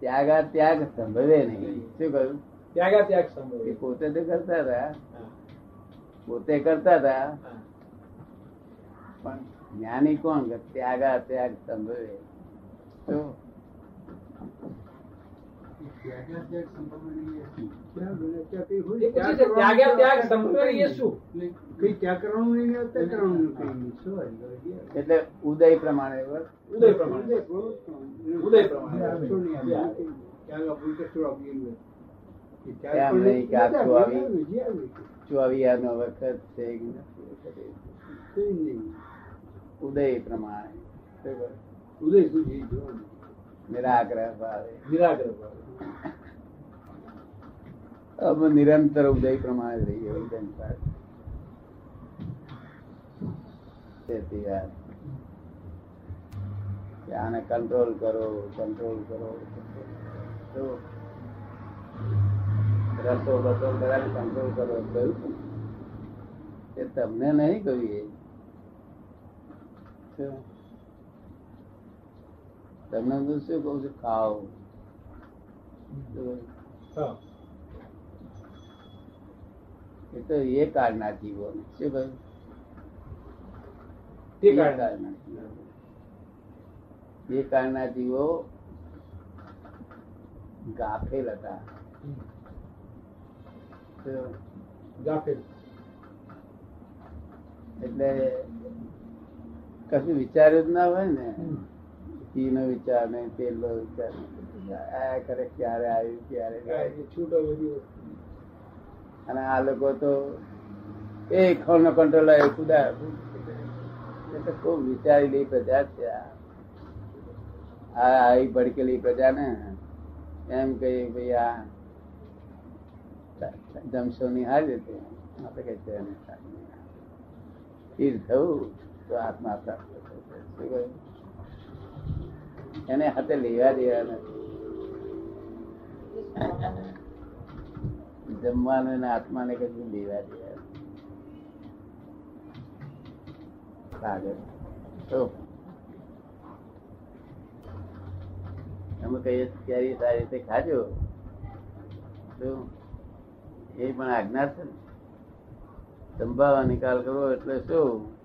ત્યાગા ત્યાગ સંભવે નહીં શું કહ્યું ત્યાગા ત્યાગ એ સંભવ પોતે તો કરતા હતા પોતે કરતા હતા પણ જ્ઞાની કોણ કે ત્યાગા ત્યાગ સંભવે શું? ત્યાગા ત્યાગ સંભવ એ શું એટલે ઉદય પ્રમાણે. ઉદય પ્રમાણે. ઉદય પ્રમાણે. આવે. ચોવીયાનો વખત છે. ઉદય પ્રમાણે. ઉદય. નિરાગ્રહ ભાવે. નિરાગ્રહ ભાવ. નિરંતર ઉદય પ્રમાણે રહી રહીએ ઉદય પાસે. તેથી આને કંટ્રોલ કરો કંટ્રોલ કરો. તો રસો બસો બધાને કંટ્રોલ કરો. કહ્યું એ તમને નહીં કહ્યું તમને તો શું કહું છું? ખાઓ. એ તો એ કાળના જીવો શું કહ્યું? તે કાળના જીવો. કાળના જીવો ગાફેલ હતા ગાફેલ એટલે કશું વિચાર્યું જ ના હોય ને નો વિચાર નહીં પેલો વિચાર નહીં. આ કરે ક્યારે આવ્યું ક્યારે. છૂટો બધી અને આ લોકો તો એ ખોલ નો કંટ્રોલ આવ્યો ખુદા ખૂબ વિચારેલી પ્રજા છે આ. આવી ભડકેલી પ્રજા ને એમ કહી ભાઈ આ જમશો ની હારી રીતે આપણે કઈ છે સ્થિર થવું તો આત્મા પ્રાપ્ત એને હાથે લેવા દેવા નથી. જમવાનું આત્માને કશું લેવા દેવા તો અમે કહીએ ત્યારે સારી રીતે ખાજો. તો એ પણ આજ્ઞા છે ને. સંભાવવા નિકાલ કરવો એટલે શું?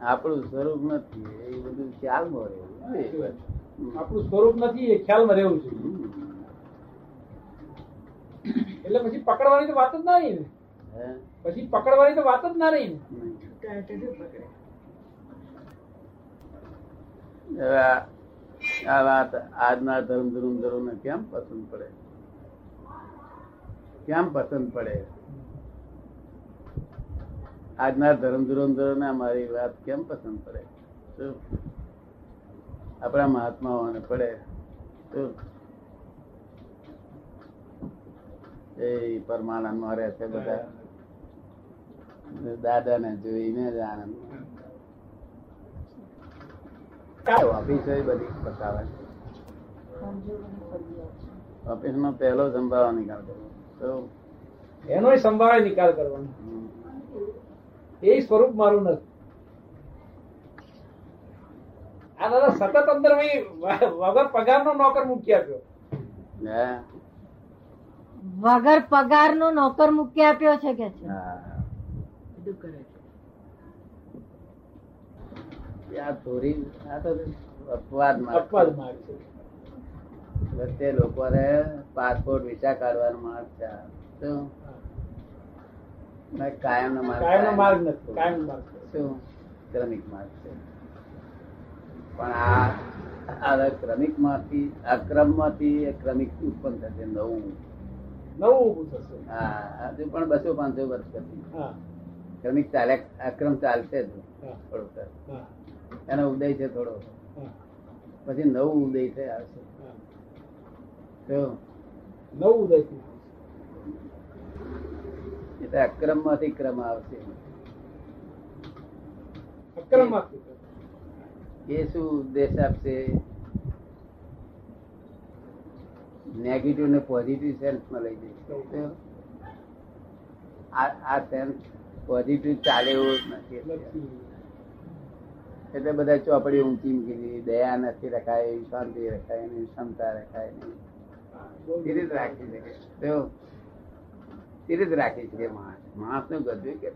આપણું સ્વરૂપ નથી એ બધું ખ્યાલમાં રહેવું. આપણું સ્વરૂપ નથી એ ખ્યાલમાં રહેવું છે. એટલે પછી પકડવાની તો વાત જ નહીં? પછી પકડવાની તો વાત જ ના રહી આ- વાત આજના ધર્મ ધર્મ ધર્મ કેમ પસંદ પડે? કેમ પસંદ પડે? આજના ધર્મ ધર્મ ને અમારી વાત કેમ પસંદ પડે? શું? આપણા મહાત્માઓને પડે? શું? એ પરમાનંદમાં રહે છે બધા. દાદા ને જોઈને જ આનંદ. ઓફિસો બધી બતાવે ઓફિસમાં પહેલો સંભાવ નિકાલ કરવો. તો એનો સંભાળે નિકાલ કરવાનો. એ સ્વરૂપ મારું નથી. આ દાદા સતત અંદર વગર પગાર નો નોકર મૂકી આપ્યો. હે? પગાર નો નોકર મૂકી આપ્યો છે કે છે? આ થોડી આ તો અપવાદ અપવાદ માર્ગ છે. વચ્ચે લોકોને પાસપોર્ટ વિઝા કાઢવાનો માર્ગ છે. આ. કાયમ નો માર્ગ કાયમનો માર્ગ નથી. કાયમ માર્ગ શું? ક્રમિક માર્ગ છે. પણ આ આ ક્રમિકમાંથી અક્રમમાંથી ક્રમિક ઉત્પન્ન થશે નવું. નવું ઊભું થશે. હા હજુ પણ બસો પાંચસો વર્ષ પછી. ક્રમિક ચાલે આક્રમ ચાલશે જ. હા. એનો ઉદય છે થોડો. પછી નવું ઉદય થઈ આવશે. નવું ઉદય એટલે અક્રમમાંથી ક્રમ આવશે. એ શું ઉદ્દેશ આપશે? નેગેટિવ ને પોઝિટિવ સેન્સમાં લઈ જશે આ સેન્સ પોઝિટિવ ચાલે એવું નથી. એટલે બધા ચોપડી ઊંચી મૂકી દયા નથી રખાય એવી શાંતિ રખાય નહીં, ક્ષમતા રખાય નહીં. સ્થિર રાખી શકે. તો જ રાખી શકે માણસ. માણસનું ગધું કે